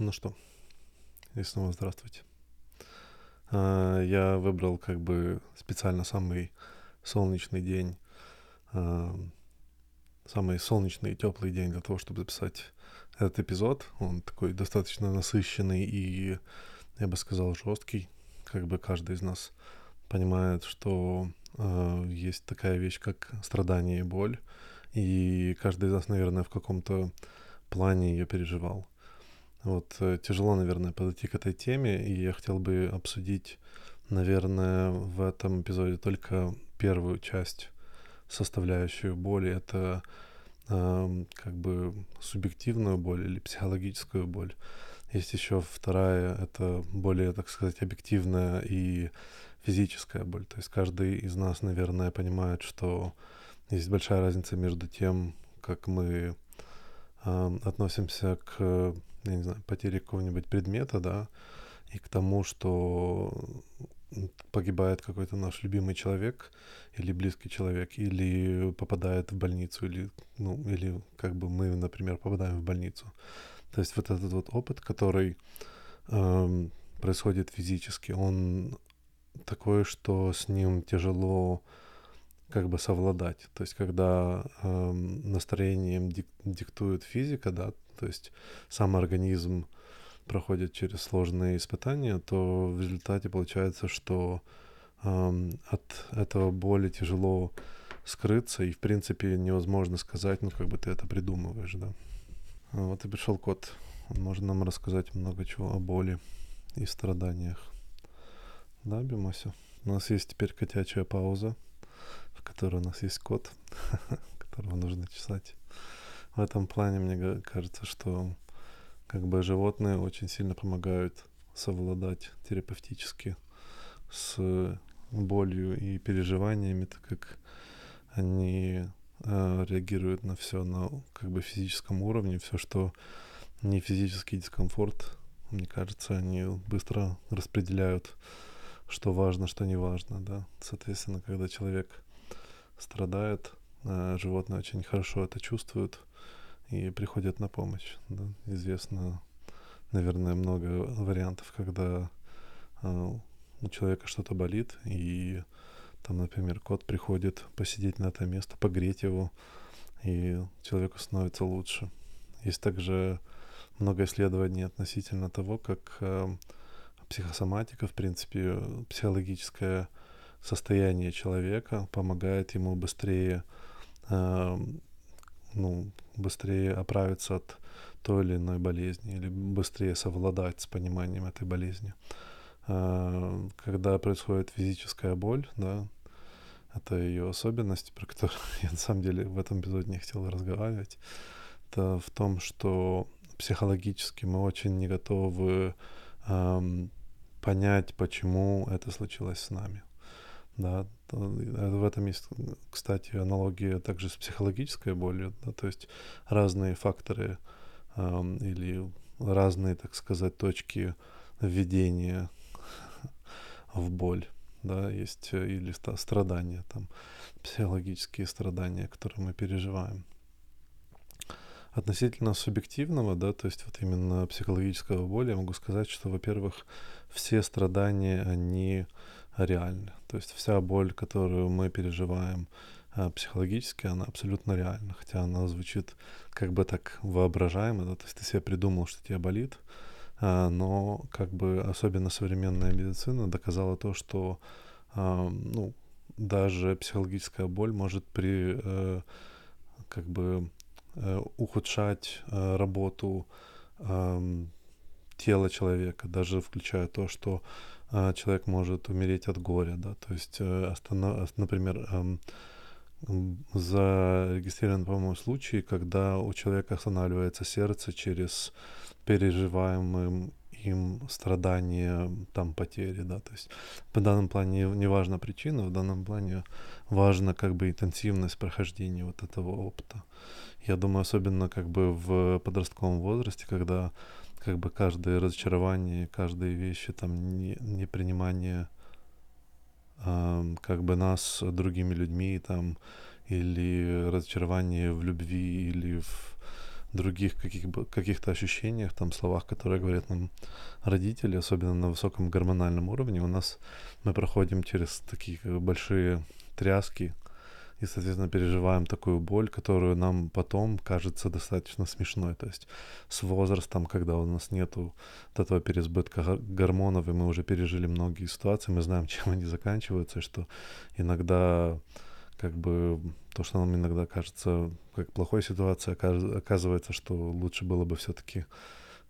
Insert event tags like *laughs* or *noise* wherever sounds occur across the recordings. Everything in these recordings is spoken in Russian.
Ну что, и снова здравствуйте. А, я выбрал как бы специально самый солнечный день, а, самый солнечный и теплый день для того, чтобы записать этот эпизод. Он такой достаточно насыщенный и, я бы сказал, жесткий. Как бы каждый из нас понимает, что э, есть такая вещь, как страдание и боль. И каждый из нас, наверное, в каком-то плане ее переживал. Вот э, тяжело, наверное, подойти к этой теме, и я хотел бы обсудить, наверное, в этом эпизоде только первую часть, составляющую боли. Это э, как бы субъективную боль или психологическую боль. Есть еще вторая, это более, так сказать, объективная и физическая боль. То есть каждый из нас, наверное, понимает, что есть большая разница между тем, как мы относимся к я не знаю, потери какого-нибудь предмета, да, и к тому, что погибает какой-то наш любимый человек или близкий человек, или попадает в больницу, или, ну, или как бы мы, например, попадаем в больницу. То есть вот этот вот опыт, который э, происходит физически, он такой, что с ним тяжело как бы совладать. То есть когда э, настроением дик, диктует физика, да, то есть сам организм проходит через сложные испытания, то в результате получается, что э, от этого боли тяжело скрыться, и в принципе невозможно сказать, ну как бы ты это придумываешь, да. А вот и пришел кот. Он может нам рассказать много чего о боли и страданиях. Да, Бимося? У нас есть теперь котячая пауза, в которой у нас есть кот, *laughs* которого нужно чесать в этом плане мне кажется, что как бы животные очень сильно помогают совладать терапевтически с болью и переживаниями, так как они э, реагируют на все на как бы физическом уровне, все, что не физический дискомфорт, мне кажется, они быстро распределяют, что важно, что не важно, да. Соответственно, когда человек страдает, э, животные очень хорошо это чувствуют, и приходят на помощь. Да. Известно, наверное, много вариантов, когда э, у человека что-то болит, и там, например, кот приходит посидеть на это место, погреть его, и человеку становится лучше. Есть также много исследований относительно того, как э, психосоматика, в принципе, психологическое состояние человека помогает ему быстрее э, ну, быстрее оправиться от той или иной болезни или быстрее совладать с пониманием этой болезни. А, когда происходит физическая боль, да, это ее особенность, про которую *laughs* я на самом деле в этом эпизоде не хотел разговаривать, это в том, что психологически мы очень не готовы эм, понять, почему это случилось с нами. Да, в этом есть, кстати, аналогия также с психологической болью, да, то есть разные факторы э, или разные, так сказать, точки введения в боль, да, есть э, или страдания, там, психологические страдания, которые мы переживаем. Относительно субъективного, да, то есть вот именно психологического боли, я могу сказать, что, во-первых, все страдания, они реальны. То есть вся боль, которую мы переживаем э, психологически, она абсолютно реальна, хотя она звучит как бы так воображаемо, да, то есть ты себе придумал, что тебе болит, э, но как бы особенно современная медицина доказала то, что э, ну, даже психологическая боль может при как бы ухудшать работу э, тела человека, даже включая то, что человек может умереть от горя, да, то есть, э, останов, например, э, зарегистрирован, по-моему, случай, когда у человека останавливается сердце через переживаемым им страдания, там потери, да, то есть в данном плане не важна причина, в данном плане важна как бы интенсивность прохождения вот этого опыта. Я думаю, особенно как бы в подростковом возрасте, когда как бы каждое разочарование, каждые вещи, там, не, непринимание э, как бы нас другими людьми, там, или разочарование в любви, или в других каких, каких-то ощущениях, там, словах, которые говорят нам родители, особенно на высоком гормональном уровне, у нас мы проходим через такие большие тряски, и, соответственно, переживаем такую боль, которую нам потом кажется достаточно смешной. То есть с возрастом, когда у нас нету вот этого переизбытка гормонов, и мы уже пережили многие ситуации, мы знаем, *laughs* чем они заканчиваются, что иногда как бы то, что нам иногда кажется как плохой ситуацией, оказывается, что лучше было бы все-таки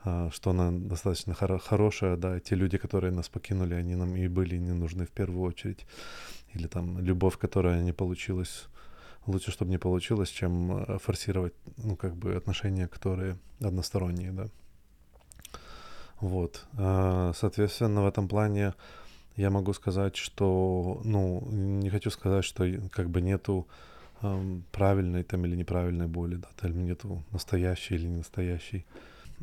что она достаточно хоро- хорошая, да, те люди, которые нас покинули, они нам и были не нужны в первую очередь. Или там любовь, которая не получилась, лучше, чтобы не получилось, чем э, форсировать, ну, как бы отношения, которые односторонние, да. Вот. А, соответственно, в этом плане я могу сказать, что, ну, не хочу сказать, что как бы нету эм, правильной там или неправильной боли, да, там нету настоящей или не настоящей.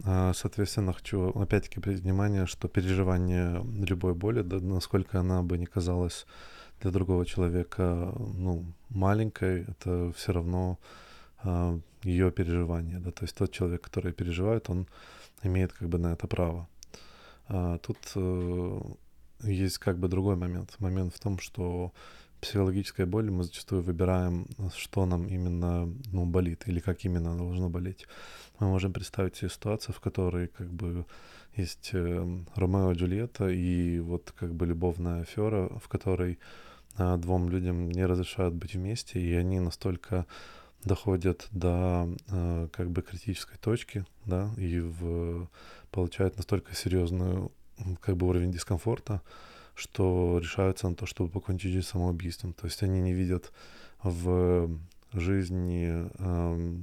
А, соответственно, хочу опять-таки обратить внимание, что переживание любой боли, да, насколько она бы не казалась для другого человека, ну, маленькой, это все равно а, ее переживание, да, то есть тот человек, который переживает, он имеет как бы на это право. А, тут э, есть как бы другой момент. Момент в том, что психологическая боль мы зачастую выбираем, что нам именно ну, болит или как именно должно болеть. Мы можем представить себе ситуацию, в которой как бы есть э, Ромео и Джульетта и вот как бы любовная афера, в которой э, двум людям не разрешают быть вместе, и они настолько доходят до э, как бы критической точки, да, и в, получают настолько серьезную как бы уровень дискомфорта, что решаются на то, чтобы покончить самоубийством. То есть они не видят в жизни э,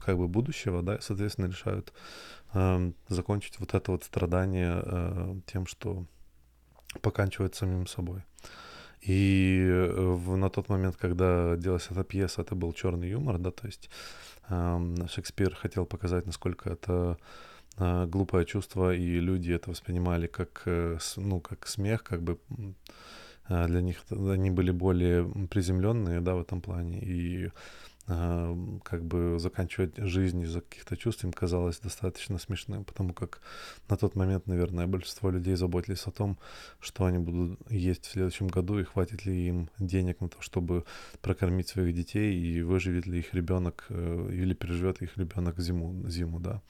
как бы будущего, да, и, соответственно, решают э, закончить вот это вот страдание э, тем, что поканчивают самим собой. И в, на тот момент, когда делалась эта пьеса, это был черный юмор, да, то есть э, Шекспир хотел показать, насколько это глупое чувство, и люди это воспринимали как, э, ну, как смех, как бы а, для них они были более приземленные, да, в этом плане, и как бы заканчивать жизнь из-за каких-то чувств им казалось достаточно смешным, потому как на тот момент, наверное, большинство людей заботились о том, что они будут есть в следующем году и хватит ли им денег на то, чтобы прокормить своих детей и выживет ли их ребенок э, или переживет их ребенок зиму, зиму, да.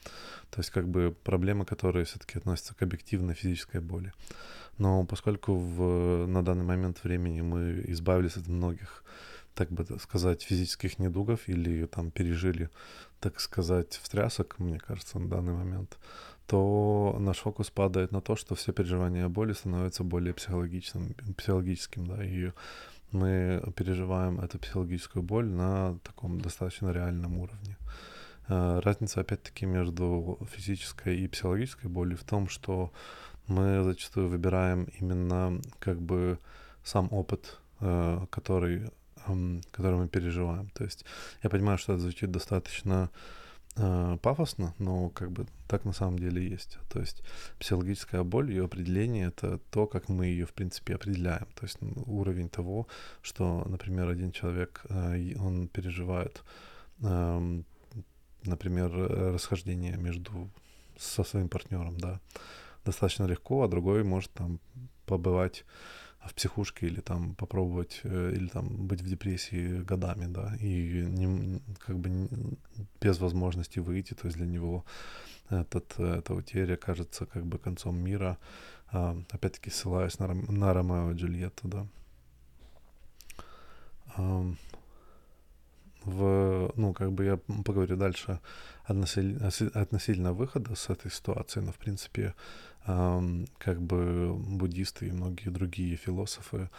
То есть как бы проблемы, которые все-таки относятся к объективной физической боли. Но поскольку в, на данный момент времени мы избавились от многих так бы сказать, физических недугов или там пережили, так сказать, встрясок, мне кажется, на данный момент, то наш фокус падает на то, что все переживания боли становятся более психологичным, психологическим, да, и мы переживаем эту психологическую боль на таком достаточно реальном уровне. А, разница, опять-таки, между физической и психологической болью в том, что мы зачастую выбираем именно как бы сам опыт, а, который который мы переживаем. То есть я понимаю, что это звучит достаточно э, пафосно, но как бы так на самом деле есть. То есть психологическая боль, ее определение — это то, как мы ее, в принципе, определяем. То есть уровень того, что, например, один человек, э, он переживает, э, например, расхождение между со своим партнером, да, достаточно легко, а другой может там побывать в психушке или там попробовать э, или там быть в депрессии годами, да, и не, как бы не, без возможности выйти, то есть для него этот, эта утеря кажется как бы концом мира, а, опять-таки ссылаясь на, на Ромео и Джульетту, да. В, ну, как бы я поговорю дальше относительно, относительно выхода с этой ситуации, но, в принципе, как бы буддисты и многие другие философы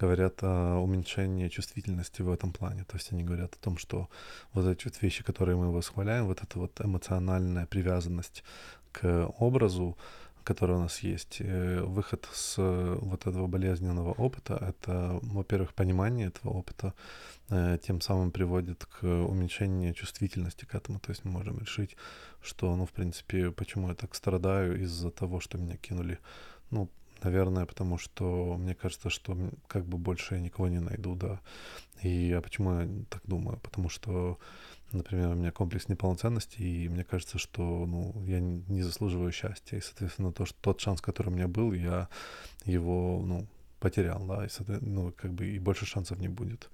говорят о уменьшении чувствительности в этом плане. То есть они говорят о том, что вот эти вот вещи, которые мы восхваляем, вот эта вот эмоциональная привязанность к образу, который у нас есть, э, выход с вот этого болезненного опыта, это, во-первых, понимание этого опыта, тем самым приводит к уменьшению чувствительности к этому. То есть мы можем решить, что, ну, в принципе, почему я так страдаю из-за того, что меня кинули. Ну, наверное, потому что мне кажется, что как бы больше я никого не найду, да. И а почему я так думаю? Потому что например, у меня комплекс неполноценности, и мне кажется, что, ну, я не заслуживаю счастья, и, соответственно, то, что тот шанс, который у меня был, я его, ну, потерял, да, и, ну, как бы и больше шансов не будет.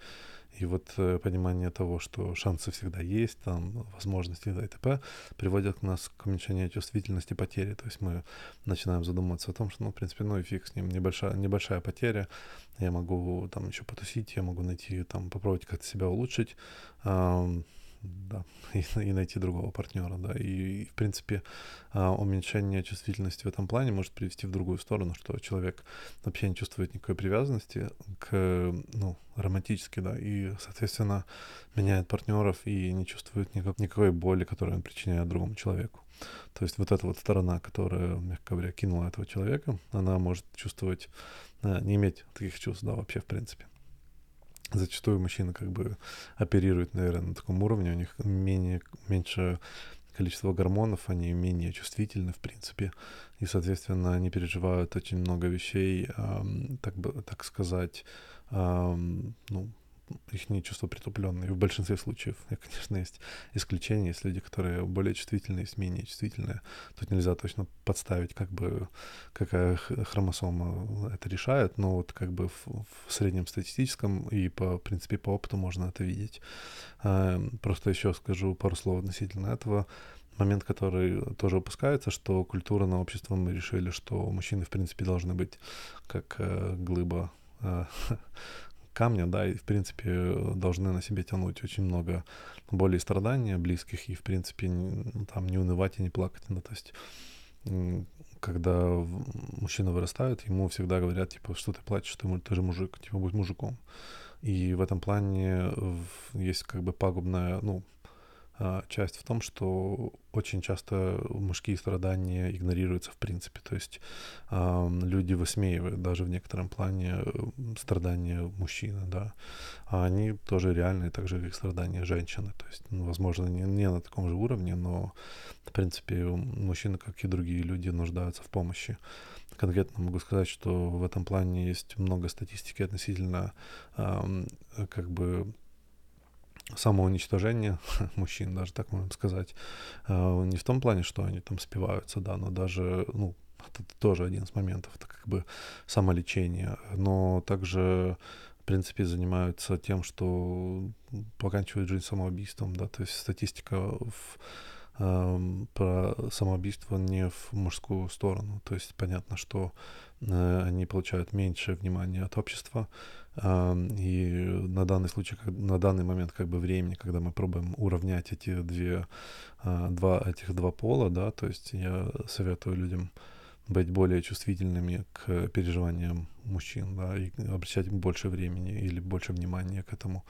И вот э, понимание того, что шансы всегда есть, там, возможности и т.п., приводит нас к уменьшению чувствительности потери. То есть мы начинаем задумываться о том, что, ну, в принципе, ну и фиг с ним, небольшая, небольшая потеря, я могу там еще потусить, я могу найти, там, попробовать как-то себя улучшить, да, *laughs* и, и найти другого партнера, да, и, и в принципе а, уменьшение чувствительности в этом плане может привести в другую сторону, что человек вообще не чувствует никакой привязанности к, ну, романтически, да, и, соответственно, меняет партнеров и не чувствует никак, никакой боли, которую он причиняет другому человеку. То есть вот эта вот сторона, которая, мягко говоря, кинула этого человека, она может чувствовать, а, не иметь таких чувств, да, вообще в принципе зачастую мужчины как бы оперируют, наверное, на таком уровне, у них менее, меньше количество гормонов, они менее чувствительны, в принципе, и, соответственно, они переживают очень много вещей, эм, так, бы, так сказать, эм, ну, их не чувство притупленные. В большинстве случаев, *laughs* конечно, есть исключения, есть люди, которые более чувствительные, есть менее чувствительные. Тут нельзя точно подставить, как бы, какая хромосома это решает, но вот как бы в, в среднем статистическом и, по, в принципе, по опыту можно это видеть. Эм, просто еще скажу пару слов относительно этого момент, который тоже упускается, что культурно обществом мы решили, что мужчины, в принципе, должны быть как э, глыба э, *laughs* камня, да, и, в принципе, должны на себе тянуть очень много боли и страдания близких, и, в принципе, там не унывать и не плакать. Ну, то есть, когда мужчина вырастает, ему всегда говорят, типа, что ты плачешь, ты, ты же мужик, типа, будь мужиком. И в этом плане есть как бы пагубная, ну, часть в том, что очень часто мужские страдания игнорируются в принципе. То есть э, люди высмеивают даже в некотором плане страдания мужчины, да. А они тоже реальные, так же, как страдания женщины. То есть, ну, возможно, не, не на таком же уровне, но, в принципе, мужчины, как и другие люди, нуждаются в помощи. Конкретно могу сказать, что в этом плане есть много статистики относительно э, как бы самоуничтожение *laughs* мужчин, даже так можно сказать. А, не в том плане, что они там спиваются, да, но даже, ну, это тоже один из моментов, это как бы самолечение. Но также, в принципе, занимаются тем, что поканчивают жизнь самоубийством, да, то есть статистика в про самоубийство не в мужскую сторону. То есть понятно, что э, они получают меньше внимания от общества, и на данный случай, на данный момент как бы времени, когда мы пробуем уравнять эти две, а, два, этих два пола, да, то есть я советую людям быть более чувствительными к переживаниям мужчин, да, и обращать больше времени или больше внимания к этому.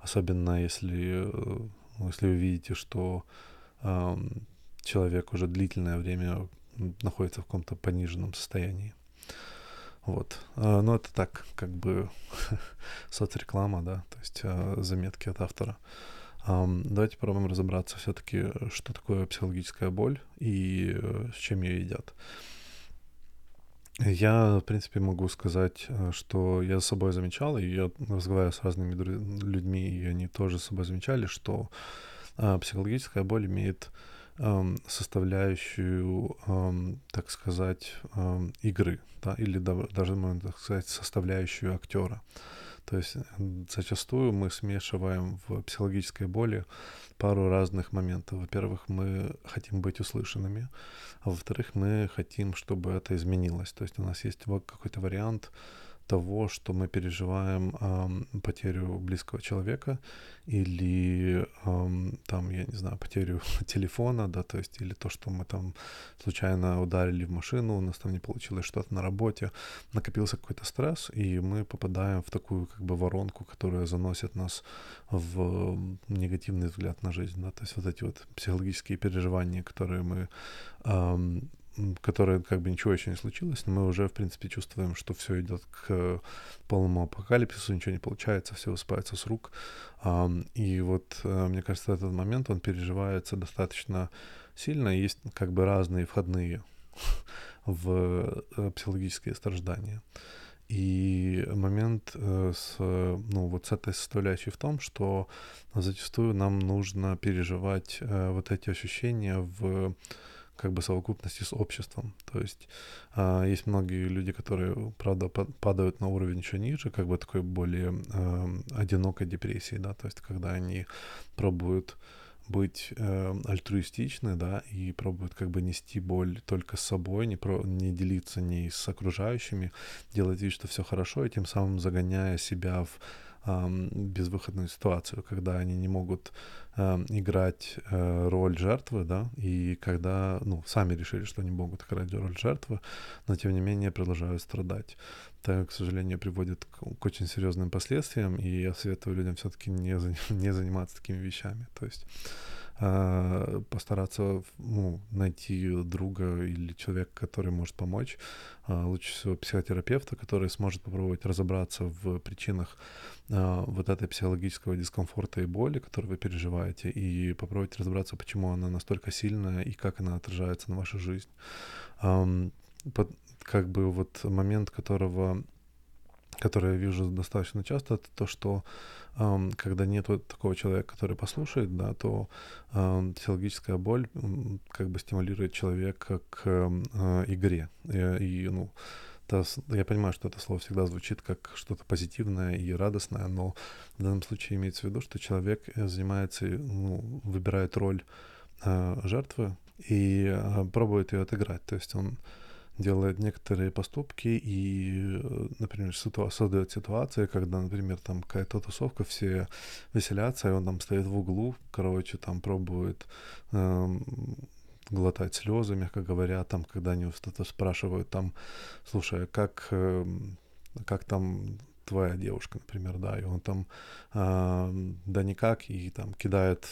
Особенно если, э, если вы видите, что человек уже длительное время находится в каком-то пониженном состоянии. Вот. А, ну, это так, как бы *laughs* соцреклама, да, то есть а, заметки от автора. Давайте попробуем разобраться все-таки, что такое психологическая боль и э, с чем ее едят. Я, в принципе, могу сказать, э, что я за собой замечал, и я разговариваю с разными людьми, и они тоже с собой замечали, что психологическая боль имеет составляющую, так сказать, игры, да, или даже, можно так сказать, составляющую актера. То есть зачастую мы смешиваем в психологической боли пару разных моментов. Во-первых, мы хотим быть услышанными, а во-вторых, мы хотим, чтобы это изменилось. То есть у нас есть какой-то вариант, того, что мы переживаем эм, потерю близкого человека или эм, там, я не знаю, потерю *laughs* телефона, да, то есть или то, что мы там случайно ударили в машину, у нас там не получилось что-то на работе, накопился какой-то стресс, и мы попадаем в такую как бы воронку, которая заносит нас в негативный взгляд на жизнь, да, то есть вот эти вот психологические переживания, которые мы эм, которое как бы ничего еще не случилось, но мы уже, в принципе, чувствуем, что все идет к полному апокалипсису, ничего не получается, все высыпается с рук. И вот, э, мне кажется, этот момент, он переживается достаточно сильно. Есть как бы разные входные *laughs* в э, психологические страждания. И момент э, с, ну, вот с этой составляющей в том, что зачастую нам нужно переживать э, вот эти ощущения в как бы совокупности с обществом. То есть э, есть многие люди, которые, правда, падают на уровень еще ниже, как бы такой более э, одинокой депрессии, да, то есть когда они пробуют быть э, альтруистичны, да, и пробуют как бы нести боль только с собой, не, про, не делиться ни с окружающими, делать вид, что все хорошо, и тем самым загоняя себя в безвыходную ситуацию, когда они не могут э, играть э, роль жертвы, да, и когда, ну, сами решили, что не могут играть роль жертвы, но тем не менее продолжают страдать. Это, к сожалению, приводит к, к очень серьезным последствиям, и я советую людям все-таки не, *laughs* не заниматься такими вещами. То есть э, постараться ну, найти друга или человека, который может помочь. Э, лучше всего психотерапевта, который сможет попробовать разобраться в причинах э, вот этой психологического дискомфорта и боли, которую вы переживаете, и попробовать разобраться, почему она настолько сильная и как она отражается на вашу жизнь. Как бы вот момент, которого который я вижу достаточно часто, это то, что когда нет вот такого человека, который послушает, да, то эм, психологическая боль эм, как бы стимулирует человека к э, игре. И, и ну, это, я понимаю, что это слово всегда звучит как что-то позитивное и радостное, но в данном случае имеется в виду, что человек э, занимается, ну, выбирает роль э, жертвы и э, пробует ее отыграть. То есть он делает некоторые поступки и, э, например, создает ситуации, когда, например, там какая-то тусовка, все веселятся, и он там стоит в углу, короче, там пробует эм, глотать слезы, мягко говоря, там, когда они что-то спрашивают, там, слушай, а как, э, как там твоя девушка, например, да, и он там, э, да никак, и там кидает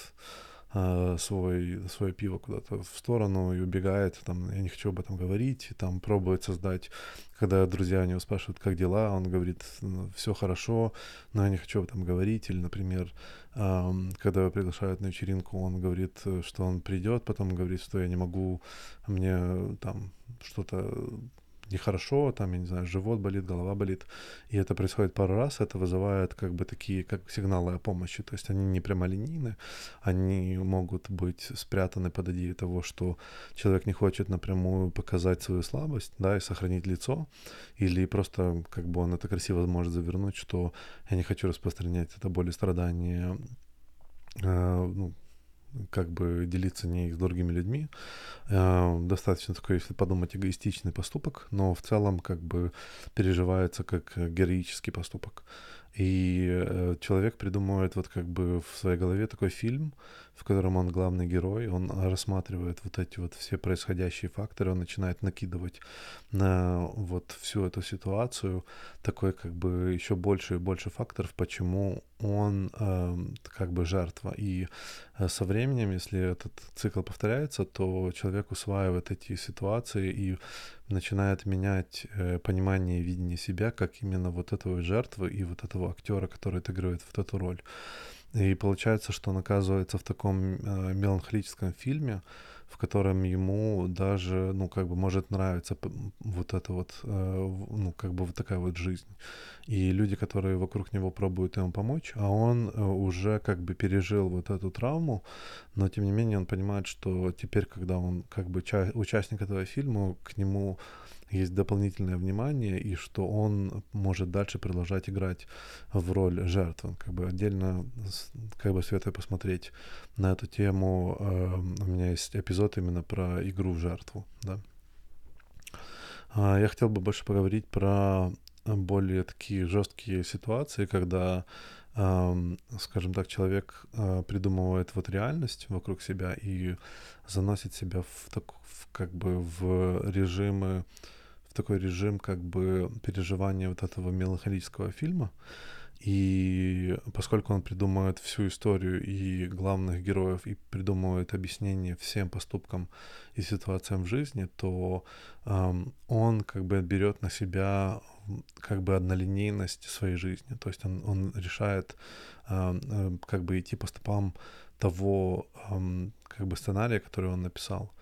э, свой, свое пиво куда-то в сторону и убегает, там, я не хочу об этом говорить, там пробует создать, когда друзья у него спрашивают, как дела, он говорит, «Ну, все хорошо, но я не хочу об этом говорить, или, например, э, когда его приглашают на вечеринку, он говорит, что он придет, потом говорит, что я не могу, мне там что-то нехорошо, там, я не знаю, живот болит, голова болит, и это происходит пару раз, это вызывает как бы такие, как сигналы о помощи, то есть они не прямолинейны, они могут быть спрятаны под идеей того, что человек не хочет напрямую показать свою слабость, да, и сохранить лицо, или просто как бы он это красиво может завернуть, что я не хочу распространять это боль и страдания э, ну, как бы делиться не с другими людьми. Э, достаточно такой, если подумать, эгоистичный поступок, но в целом как бы переживается как героический поступок. И э, человек придумывает вот как бы в своей голове такой фильм, в котором он главный герой, он рассматривает вот эти вот все происходящие факторы, он начинает накидывать на вот всю эту ситуацию такой как бы еще больше и больше факторов, почему он э, как бы жертва. И э, со временем, если этот цикл повторяется, то человек усваивает эти ситуации и начинает менять э, понимание и видение себя как именно вот этого жертвы и вот этого актера, который отыгрывает вот эту роль. И получается, что он оказывается в таком э, меланхолическом фильме, в котором ему даже, ну, как бы может нравиться вот это вот, э, ну, как бы вот такая вот жизнь. И люди, которые вокруг него пробуют ему помочь, а он э, уже как бы пережил вот эту травму, но тем не менее он понимает, что теперь, когда он как бы участник этого фильма, к нему есть дополнительное внимание, и что он может дальше продолжать играть в роль жертвы. Как бы отдельно как бы советую посмотреть на эту тему. Эм, у меня есть эпизод именно про игру в жертву. Да? А, я хотел бы больше поговорить про более такие жесткие ситуации, когда скажем так, человек э, придумывает вот реальность вокруг себя и заносит себя в, так, в как бы в режимы в такой режим как бы переживания вот этого меланхолического фильма. И поскольку он придумывает всю историю и главных героев, и придумывает объяснение всем поступкам и ситуациям в жизни, то эм, он как бы берет на себя как бы однолинейность своей жизни. То есть он, он решает э, э, как бы идти по стопам того как бы сценария, который он написал.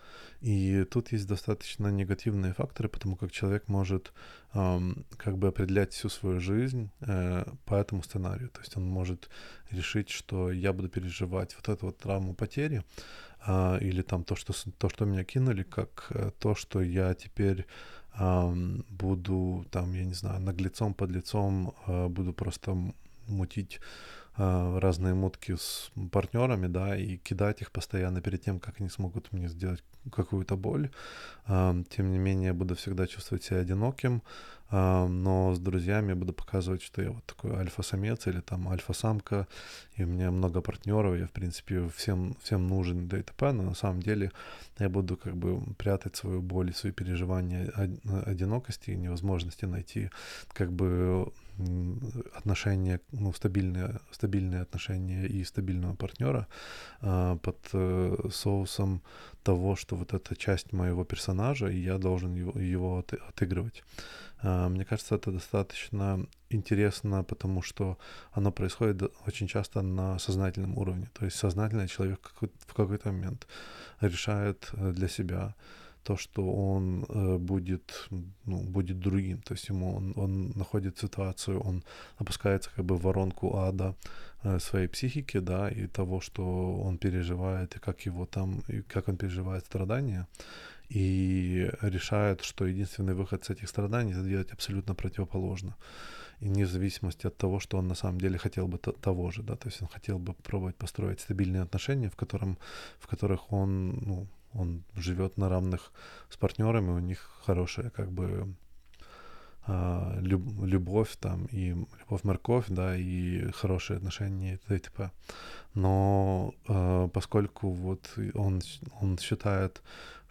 И тут есть достаточно негативные факторы, потому как человек может эм, как бы определять всю свою жизнь э, по этому сценарию. То есть он может решить, что я буду переживать вот эту вот травму потери, э, или там то, что, то, что меня кинули, как э, то, что я теперь э, буду там, я не знаю, наглецом, подлецом, э, буду просто мутить разные мутки с партнерами, да, и кидать их постоянно перед тем, как они смогут мне сделать какую-то боль. А, тем не менее, я буду всегда чувствовать себя одиноким, а, но с друзьями буду показывать, что я вот такой альфа-самец или там альфа-самка, и у меня много партнеров, я, в принципе, всем, всем нужен, да и т.п., но на самом деле я буду как бы прятать свою боль и свои переживания одинокости и невозможности найти как бы отношения, ну, стабильные, стабильные отношения и стабильного партнера э, под э, соусом того, что вот эта часть моего персонажа, и я должен его, его от, отыгрывать. Э, мне кажется, это достаточно интересно, потому что оно происходит очень часто на сознательном уровне. То есть сознательный человек в какой-то момент решает э, для себя, то, что он э, будет, ну, будет другим. То есть ему он, он находит ситуацию, он опускается как бы в воронку ада э, своей психики, да, и того, что он переживает, и как его там, и как он переживает страдания, и решает, что единственный выход с этих страданий это делать абсолютно противоположно. И вне зависимости от того, что он на самом деле хотел бы того же, да, то есть он хотел бы пробовать построить стабильные отношения, в, котором, в которых он, ну, он живет на равных с партнерами, у них хорошая как бы а, люб, любовь там и любовь-морковь, да, и хорошие отношения и т.п. Но э, поскольку вот он, он считает,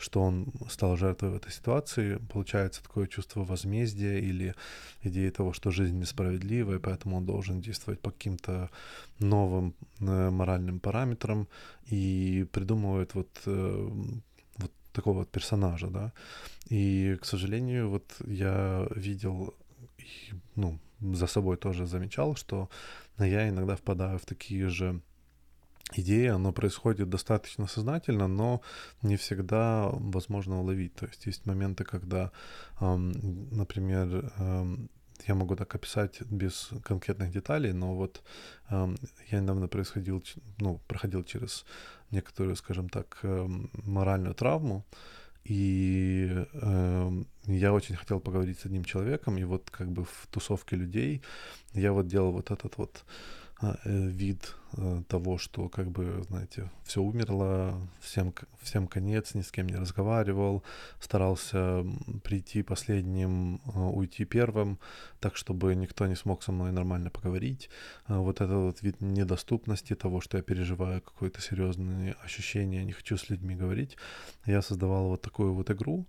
что он стал жертвой в этой ситуации, получается такое чувство возмездия или идея того, что жизнь несправедлива, и поэтому он должен действовать по каким-то новым э, моральным параметрам и придумывает вот, э, вот такого вот персонажа, да. И, к сожалению, вот я видел, ну, за собой тоже замечал, что я иногда впадаю в такие же идея, она происходит достаточно сознательно, но не всегда возможно уловить. То есть есть моменты, когда, например, я могу так описать без конкретных деталей, но вот я недавно происходил, ну, проходил через некоторую, скажем так, моральную травму, и я очень хотел поговорить с одним человеком, и вот как бы в тусовке людей я вот делал вот этот вот вид э, того, что как бы, знаете, все умерло, всем, всем конец, ни с кем не разговаривал, старался прийти последним, э, уйти первым, так, чтобы никто не смог со мной нормально поговорить. Вот этот вот вид недоступности, того, что я переживаю какое-то серьезное ощущение, не хочу с людьми говорить, я создавал вот такую вот игру,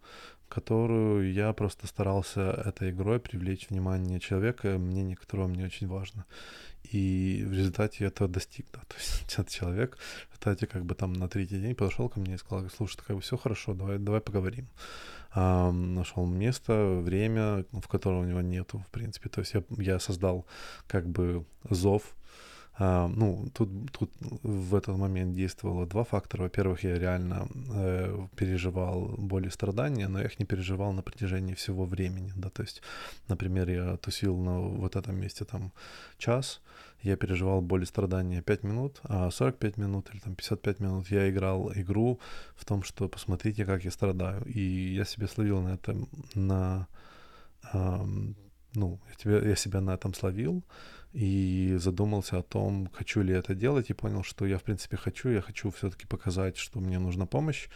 которую я просто старался этой игрой привлечь внимание человека, мнение которого мне очень важно и в результате этого достиг, да, *laughs* то есть этот человек результате как бы там на третий день подошел ко мне и сказал, слушай, как бы все хорошо, давай, давай поговорим. А, нашел место, время, в котором у него нету, в принципе, то есть я, я создал как бы зов, ну, тут, тут в этот момент действовало два фактора. Во-первых, я реально э, переживал боль и страдания, но я их не переживал на протяжении всего времени, да, то есть, например, я тусил на вот этом месте там час, я переживал боль и страдания 5 минут, а 45 минут или там 55 минут я играл игру в том, что посмотрите, как я страдаю. И я себе словил на этом, на, эм, ну, я, тебя, я себя на этом словил, и задумался о том, хочу ли это делать, и понял, что я, в принципе, хочу. Я хочу все-таки показать, что мне нужна помощь,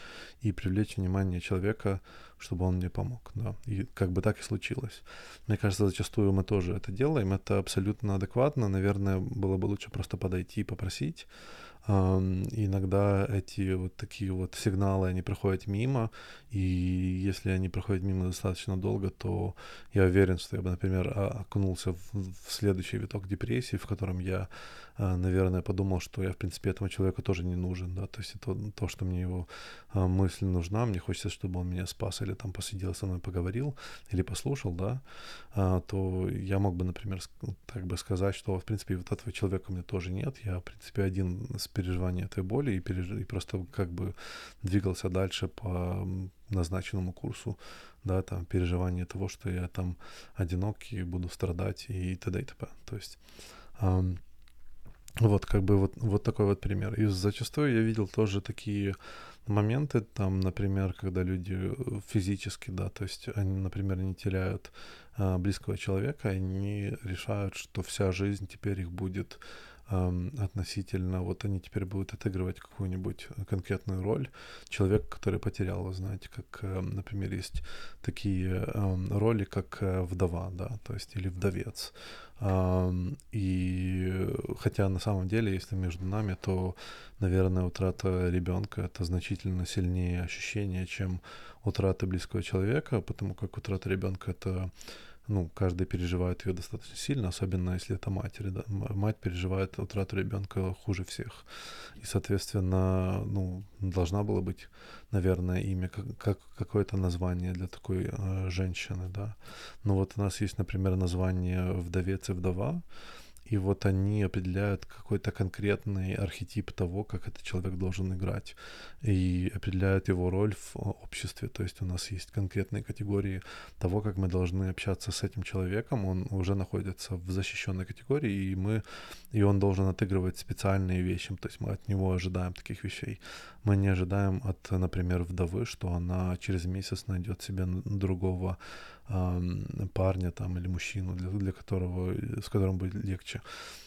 и привлечь внимание человека, чтобы он мне помог. Да. И как бы так и случилось. Мне кажется, зачастую мы тоже это делаем. Это абсолютно адекватно. Наверное, было бы лучше просто подойти и попросить. Иногда эти вот такие вот сигналы, они проходят мимо, и если они проходят мимо достаточно долго, то я уверен, что я бы, например, окунулся в, в следующий виток депрессии, в котором я, э, наверное, подумал, что я, в принципе, этому человеку тоже не нужен, да, то есть это то, что мне его э, мысль нужна, мне хочется, чтобы он меня спас или там посидел со мной, поговорил или послушал, да, то я мог бы, например, так бы сказать, что, в принципе, вот этого человека у меня тоже нет, я, в принципе, один с переживанием этой боли и, переж... и просто как бы двигался дальше по назначенному курсу, да, там, переживание того, что я там одинок и буду страдать и т.д. и т.п. То есть эм, вот как бы вот, вот такой вот пример. И зачастую я видел тоже такие моменты, там, например, когда люди физически, да, то есть они, например, не теряют э, близкого человека, они решают, что вся жизнь теперь их будет относительно, вот они теперь будут отыгрывать какую-нибудь конкретную роль. Человек, который потерял, вы знаете, как, например, есть такие роли, как э, вдова, да, то есть или вдовец. И хотя на самом деле, если между нами, то, наверное, утрата ребенка это значительно сильнее ощущение, чем утрата близкого человека, потому как утрата ребенка это ну, каждый переживает ее достаточно сильно, особенно если это матери. Да? Мать переживает утрату ребенка хуже всех. И, соответственно, ну, должна была быть, наверное, имя, как, как какое-то название для такой э, женщины, да. Но вот у нас есть, например, название «Вдовец и вдова», и вот они определяют какой-то конкретный архетип того, как этот человек должен играть, и определяют его роль в обществе. То есть у нас есть конкретные категории того, как мы должны общаться с этим человеком. Он уже находится в защищенной категории, и мы, и он должен отыгрывать специальные вещи. То есть мы от него ожидаем таких вещей. Мы не ожидаем от, например, вдовы, что она через месяц найдет себе другого парня там или мужчину, для, для которого, с которым будет легче.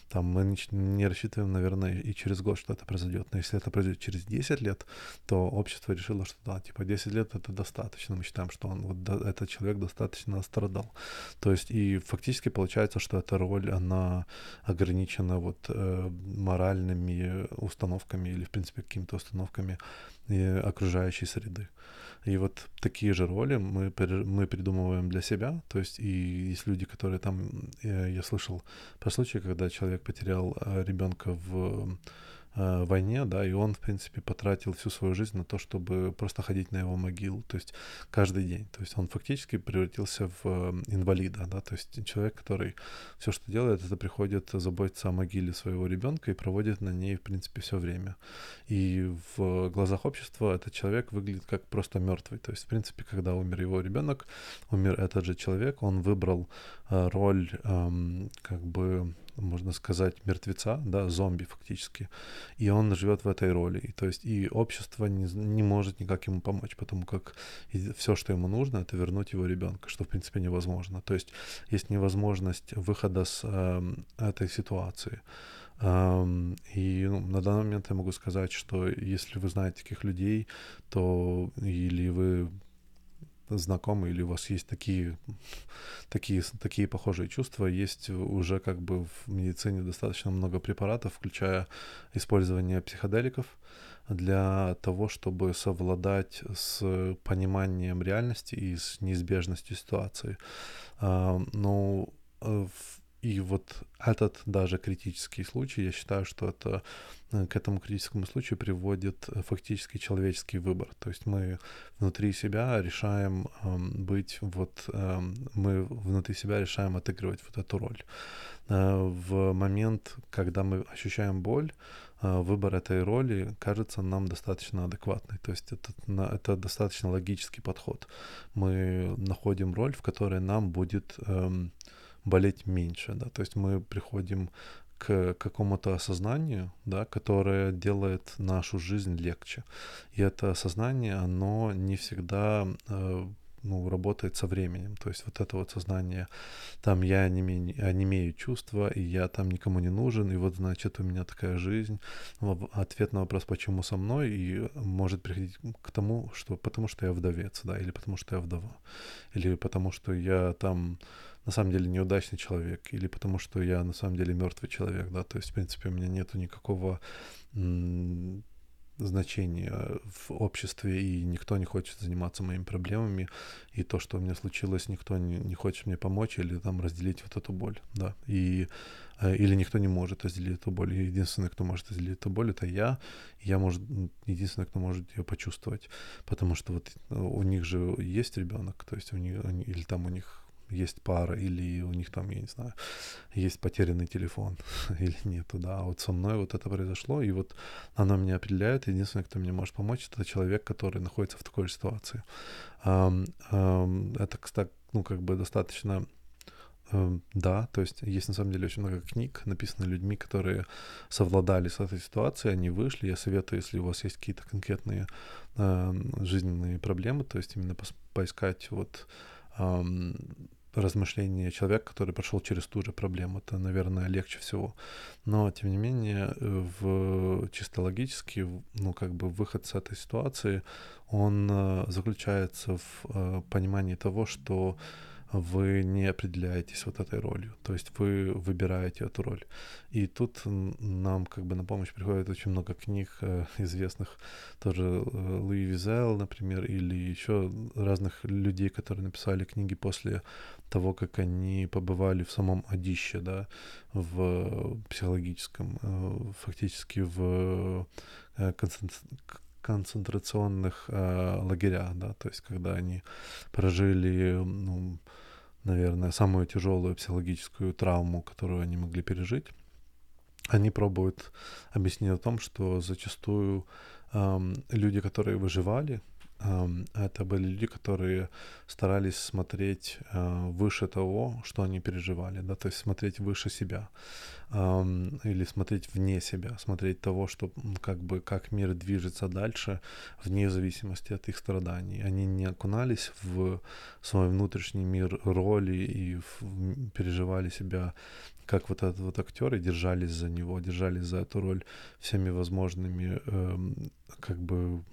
Там мы не, не рассчитываем, наверное, и через год что это произойдет. Но если это произойдет через 10 лет, то общество решило, что да, типа 10 лет это достаточно. Мы считаем, что он, вот да, этот человек достаточно страдал. То есть и фактически получается, что эта роль, она ограничена вот э, моральными установками или, в принципе, какими-то установками э, окружающей среды. И вот такие же роли мы, мы придумываем для себя. То есть и есть люди, которые там... Я, я слышал про случаи, когда человек потерял э, ребенка в э, войне, да, и он, в принципе, потратил всю свою жизнь на то, чтобы просто ходить на его могилу, то есть каждый день. То есть он фактически превратился в э, инвалида, да, то есть человек, который все, что делает, это приходит заботиться о могиле своего ребенка и проводит на ней, в принципе, все время. И в глазах общества этот человек выглядит как просто мертвый. То есть, в принципе, когда умер его ребенок, умер этот же человек, он выбрал э, роль эм, как бы можно сказать, мертвеца, да, зомби фактически, и он живет в этой роли. И, то есть и общество не, не может никак ему помочь, потому как все, что ему нужно, это вернуть его ребенка, что в принципе невозможно. То есть есть невозможность выхода с э, этой ситуации. Um, и ну, на данный момент я могу сказать, что если вы знаете таких людей, то или вы знакомы или у вас есть такие, такие, такие похожие чувства, есть уже как бы в медицине достаточно много препаратов, включая использование психоделиков для того, чтобы совладать с пониманием реальности и с неизбежностью ситуации. А, ну, и вот этот даже критический случай, я считаю, что это э, к этому критическому случаю приводит э, фактически человеческий выбор. То есть мы внутри себя решаем э, быть вот, э, мы внутри себя решаем отыгрывать вот эту роль. Э, в момент, когда мы ощущаем боль, выбор этой роли кажется нам достаточно адекватной. То есть это, это достаточно логический подход. Мы находим роль, в которой нам будет... Э, болеть меньше, да, то есть мы приходим к какому-то осознанию, да, которое делает нашу жизнь легче. И это осознание, оно не всегда э, ну, работает со временем. То есть вот это вот сознание, там я я не имею чувства, и я там никому не нужен, и вот, значит, у меня такая жизнь. Ответ на вопрос, почему со мной, и может приходить к тому, что потому что я вдовец, да, или потому что я вдова, или потому что я там на самом деле неудачный человек, или потому что я на самом деле мертвый человек, да, то есть, в принципе, у меня нету никакого значение в обществе, и никто не хочет заниматься моими проблемами, и то, что у меня случилось, никто не, не хочет мне помочь или там разделить вот эту боль, да, и э, или никто не может разделить эту боль. И единственный, кто может разделить эту боль, это я. Я, может, единственный, кто может ее почувствовать. Потому что вот э, у них же есть ребенок, то есть у них, или там у них есть пара, или у них там, я не знаю, есть потерянный телефон, *laughs* или нету, да. А вот со мной вот это произошло, и вот оно меня определяет. Единственный, кто мне может помочь, это человек, который находится в такой же ситуации. Это, кстати, ну, как бы достаточно Um, да, то есть есть на самом деле очень много книг, написанных людьми, которые совладали с этой ситуацией, они вышли. Я советую, если у вас есть какие-то конкретные uh, жизненные проблемы, то есть именно поискать вот um, размышления человека, который прошел через ту же проблему. Это, наверное, легче всего. Но, тем не менее, в, чисто логически, ну, как бы выход с этой ситуации, он э, заключается в э, понимании того, что вы не определяетесь вот этой ролью, то есть вы выбираете эту роль. И тут нам как бы на помощь приходит очень много книг э, известных, тоже э, Луи Визел, например, или еще разных людей, которые написали книги после того, как они побывали в самом Одище, да, в психологическом, э, фактически в э, концентрационных э, лагерях, да, то есть когда они прожили, ну, наверное, самую тяжелую психологическую травму, которую они могли пережить, они пробуют объяснить о том, что зачастую э, люди, которые выживали, это были люди, которые старались смотреть э, выше того, что они переживали, да, то есть смотреть выше себя или смотреть вне себя, смотреть того, что как бы как мир движется дальше вне зависимости от их страданий. Они не окунались в свой внутренний мир роли и переживали себя как вот этот вот актер и держались за него, держались за эту роль всеми возможными эм, как бы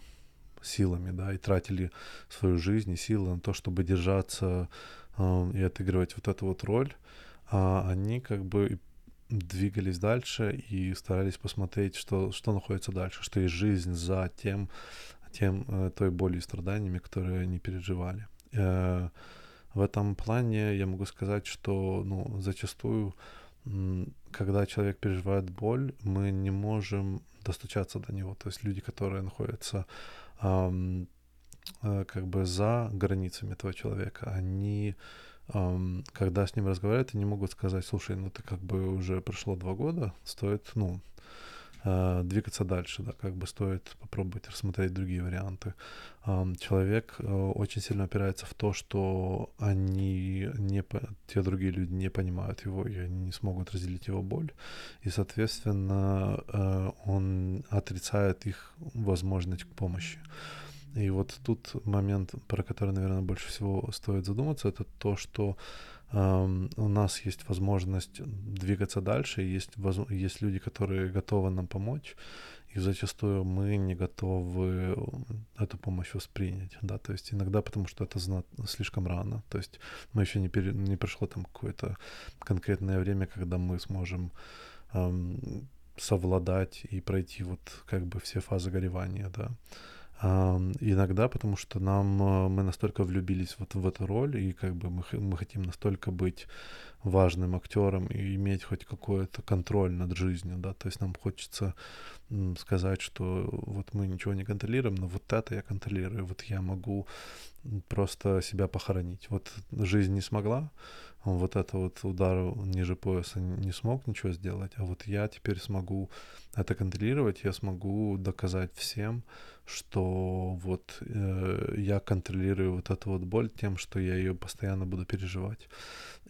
силами, да, и тратили свою жизнь и силы на то, чтобы держаться э, и отыгрывать вот эту вот роль, а они как бы двигались дальше и старались посмотреть, что, что находится дальше, что есть жизнь за тем, тем э, той болью и страданиями, которые они переживали. Э, в этом плане я могу сказать, что ну, зачастую, когда человек переживает боль, мы не можем достучаться до него. То есть люди, которые находятся эм, э, как бы за границами этого человека, они, эм, когда с ним разговаривают, они могут сказать, слушай, ну ты как бы уже прошло два года, стоит, ну, э, двигаться дальше, да, как бы стоит попробовать рассмотреть другие варианты. Человек э, очень сильно опирается в то, что они не, те другие люди не понимают его, и они не смогут разделить его боль, и, соответственно, э, он отрицает их возможность к помощи. И вот тут момент, про который, наверное, больше всего стоит задуматься, это то, что у нас есть возможность двигаться дальше, есть, есть люди, которые готовы нам помочь, и зачастую мы не готовы эту помощь воспринять, да, то есть иногда потому, что это знат, слишком рано, то есть мы еще не, пере, не прошло там какое-то конкретное время, когда мы сможем эм, совладать и пройти вот как бы все фазы горевания, да, иногда, потому что нам э, мы настолько влюбились вот в эту роль, и как бы мы, мы хотим настолько быть важным актером и иметь хоть какой-то контроль над жизнью, да, то есть нам хочется сказать, что вот мы ничего не контролируем, но вот это я контролирую, вот я могу просто себя похоронить. Вот жизнь не смогла, вот это вот удар ниже пояса не смог ничего сделать, а вот я теперь смогу это контролировать, я смогу доказать всем, что вот э, я контролирую вот эту вот боль тем, что я ее постоянно буду переживать.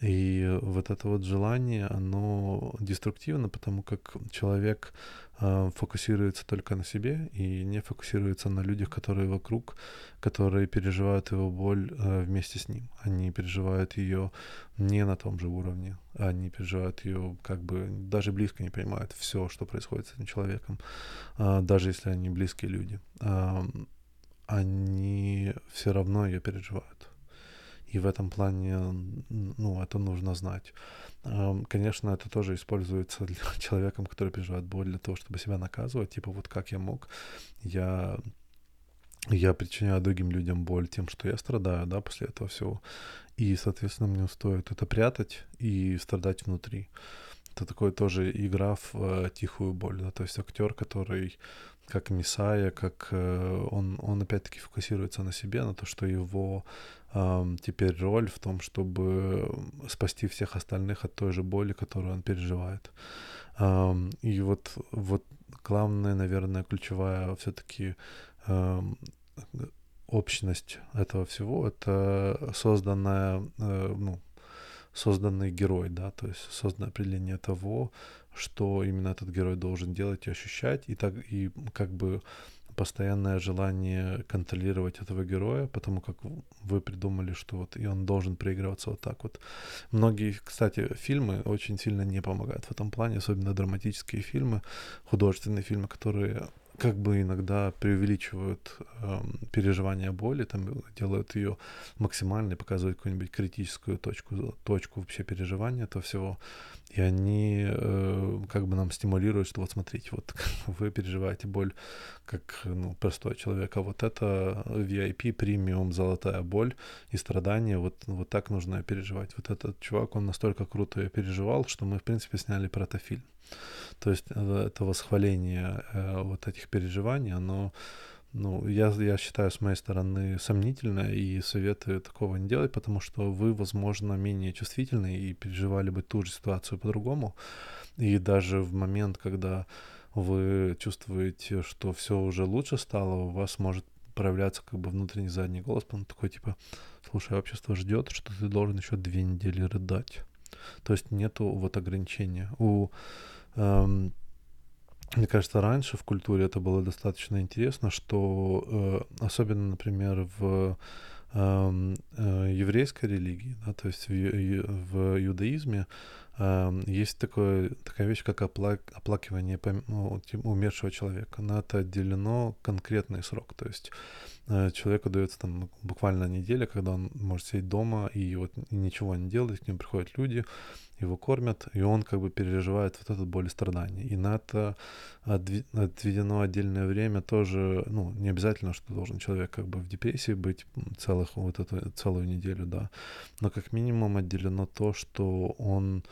И вот это вот желание, оно деструктивно, потому как человек фокусируется только на себе и не фокусируется на людях, которые вокруг, которые переживают его боль э, вместе с ним. Они переживают ее не на том же уровне, они переживают ее как бы даже близко не понимают все, что происходит с этим человеком, э, даже если они близкие люди. Они все равно ее переживают и в этом плане, ну, это нужно знать. Конечно, это тоже используется для *laughs* человеком, который переживает боль, для того, чтобы себя наказывать, типа вот как я мог, я я причиняю другим людям боль тем, что я страдаю, да, после этого всего. И, соответственно, мне стоит это прятать и страдать внутри. Это такое тоже игра в э, тихую боль, да, то есть актер, который как Мисая, как э, он, он опять-таки фокусируется на себе, на то, что его теперь роль в том, чтобы спасти всех остальных от той же боли, которую он переживает. И вот, вот главная, наверное, ключевая все-таки общность этого всего — это созданная, э, ну, созданный герой, да, то есть созданное определение того, что именно этот герой должен делать и ощущать, и так и как бы постоянное желание контролировать этого героя, потому как вы придумали, что вот и он должен проигрываться вот так вот. Многие, кстати, фильмы очень сильно не помогают в этом плане, особенно драматические фильмы, художественные фильмы, которые как бы иногда преувеличивают э, переживания боли, там делают ее максимальной, показывают какую-нибудь критическую точку, точку вообще переживания этого всего. И они э, как бы нам стимулируют, что вот смотрите, вот *laughs* вы переживаете боль как ну, простой человек, а вот это VIP, премиум, золотая боль и страдания, вот, вот так нужно переживать. Вот этот чувак, он настолько круто ее переживал, что мы, в принципе, сняли про это фильм. То есть э, это восхваление э, вот этих переживаний, оно, ну, я, я считаю, с моей стороны сомнительно, и советую такого не делать, потому что вы, возможно, менее чувствительны и переживали бы ту же ситуацию по-другому. И даже в момент, когда вы чувствуете, что все уже лучше стало, у вас может проявляться как бы внутренний задний голос, он такой типа, слушай, общество ждет, что ты должен еще две недели рыдать. То есть нету вот ограничения. У Эм, мне кажется, раньше в культуре это было достаточно интересно, что э, особенно, например, в эм, э, еврейской религии, да, то есть в, в иудаизме э, есть такое, такая вещь, как опла оплакивание ну, умершего человека. На это отделено конкретный срок, то есть э, человеку дается там буквально неделя, когда он может сидеть дома и вот ничего не делать, к нему приходят люди, его кормят, и он как бы переживает вот эту боль и страдания. И на это отведено отдельное время тоже, ну, не обязательно, что должен человек как бы в депрессии быть целых, вот эту целую неделю, да, но как минимум отделено то, что он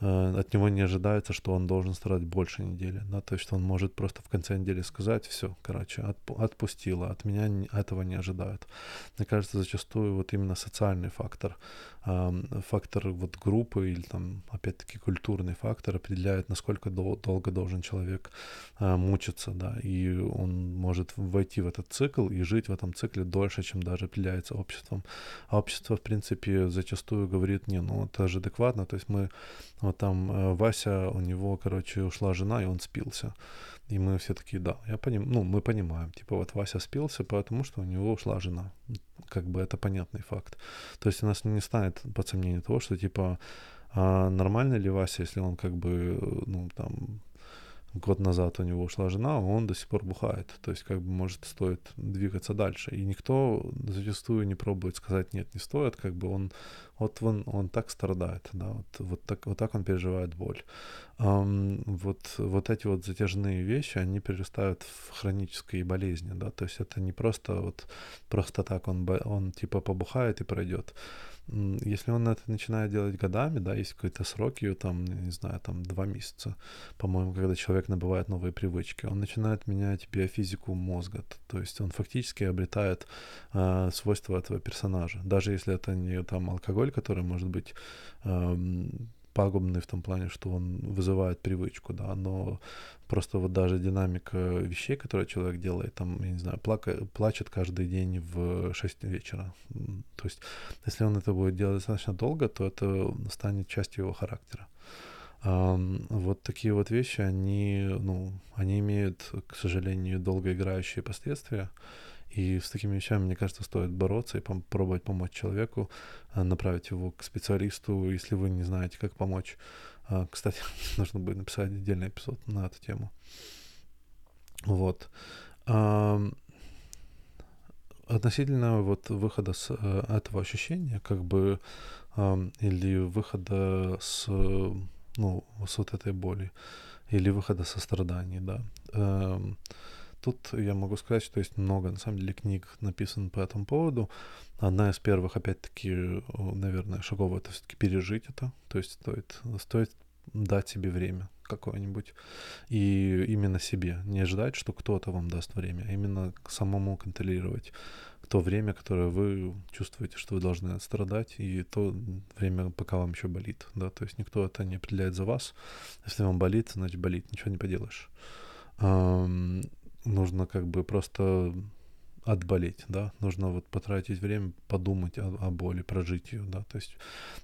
Э, от него не ожидается, что он должен страдать больше недели, да, то есть он может просто в конце недели сказать, все, короче, отп- отпустила, от меня этого не ожидают. Мне кажется, зачастую вот именно социальный фактор, фактор вот группы или там, опять-таки, культурный фактор определяет, насколько дол- долго должен человек э, мучиться, да, и он может войти в этот цикл и жить в этом цикле дольше, чем даже определяется обществом. А общество, в принципе, зачастую говорит, не, ну это же адекватно, то есть мы вот там э, Вася, у него, короче, ушла жена, и он спился. И мы все такие, да, я поним, ну, мы понимаем, типа вот Вася спился, потому что у него ушла жена. Как бы это понятный факт. То есть у нас не станет под сомнение того, что типа а нормально ли Вася, если он как бы, ну, там, год назад у него ушла жена, он до сих пор бухает. То есть, как бы, может, стоит двигаться дальше. И никто зачастую не пробует сказать, нет, не стоит, как бы он, вот он, он так страдает, да, вот, вот, так, вот так он переживает боль. Um, вот, вот эти вот затяжные вещи, они перерастают в хронические болезни, да, то есть это не просто вот, просто так он, он типа побухает и пройдет. Если он это начинает делать годами, да, есть какие-то сроки, там, не знаю, там два месяца, по-моему, когда человек набывает новые привычки, он начинает менять биофизику мозга, то есть он фактически обретает э, свойства этого персонажа, даже если это не там алкоголь, который может быть э, пагубный в том плане, что он вызывает привычку, да, но просто вот даже динамика вещей, которые человек делает, там, я не знаю, плака, плачет каждый день в 6 вечера. То есть, если он это будет делать достаточно долго, то это станет частью его характера. Вот такие вот вещи, они, ну, они имеют, к сожалению, долгоиграющие последствия. И с такими вещами, мне кажется, стоит бороться и попробовать помочь человеку, а, направить его к специалисту, если вы не знаете, как помочь. А, кстати, *laughs* нужно будет написать отдельный эпизод на эту тему. Вот. относительно вот выхода с э, этого ощущения, как бы, или выхода с, ну, с вот этой боли, или выхода со страданий, да. Тут я могу сказать, что есть много, на самом деле, книг написано по этому поводу. Одна из первых, опять-таки, наверное, шагов это все-таки пережить это. То есть стоит, стоит дать себе время какое-нибудь. И именно себе. Не ждать, что кто-то вам даст время, а именно самому контролировать то время, которое вы чувствуете, что вы должны страдать, и то время, пока вам еще болит, да, то есть никто это не определяет за вас. Если вам болит, значит болит, ничего не поделаешь. Нужно как бы просто отболеть, да, нужно вот потратить время, подумать о, о боли, прожить ее, да, то есть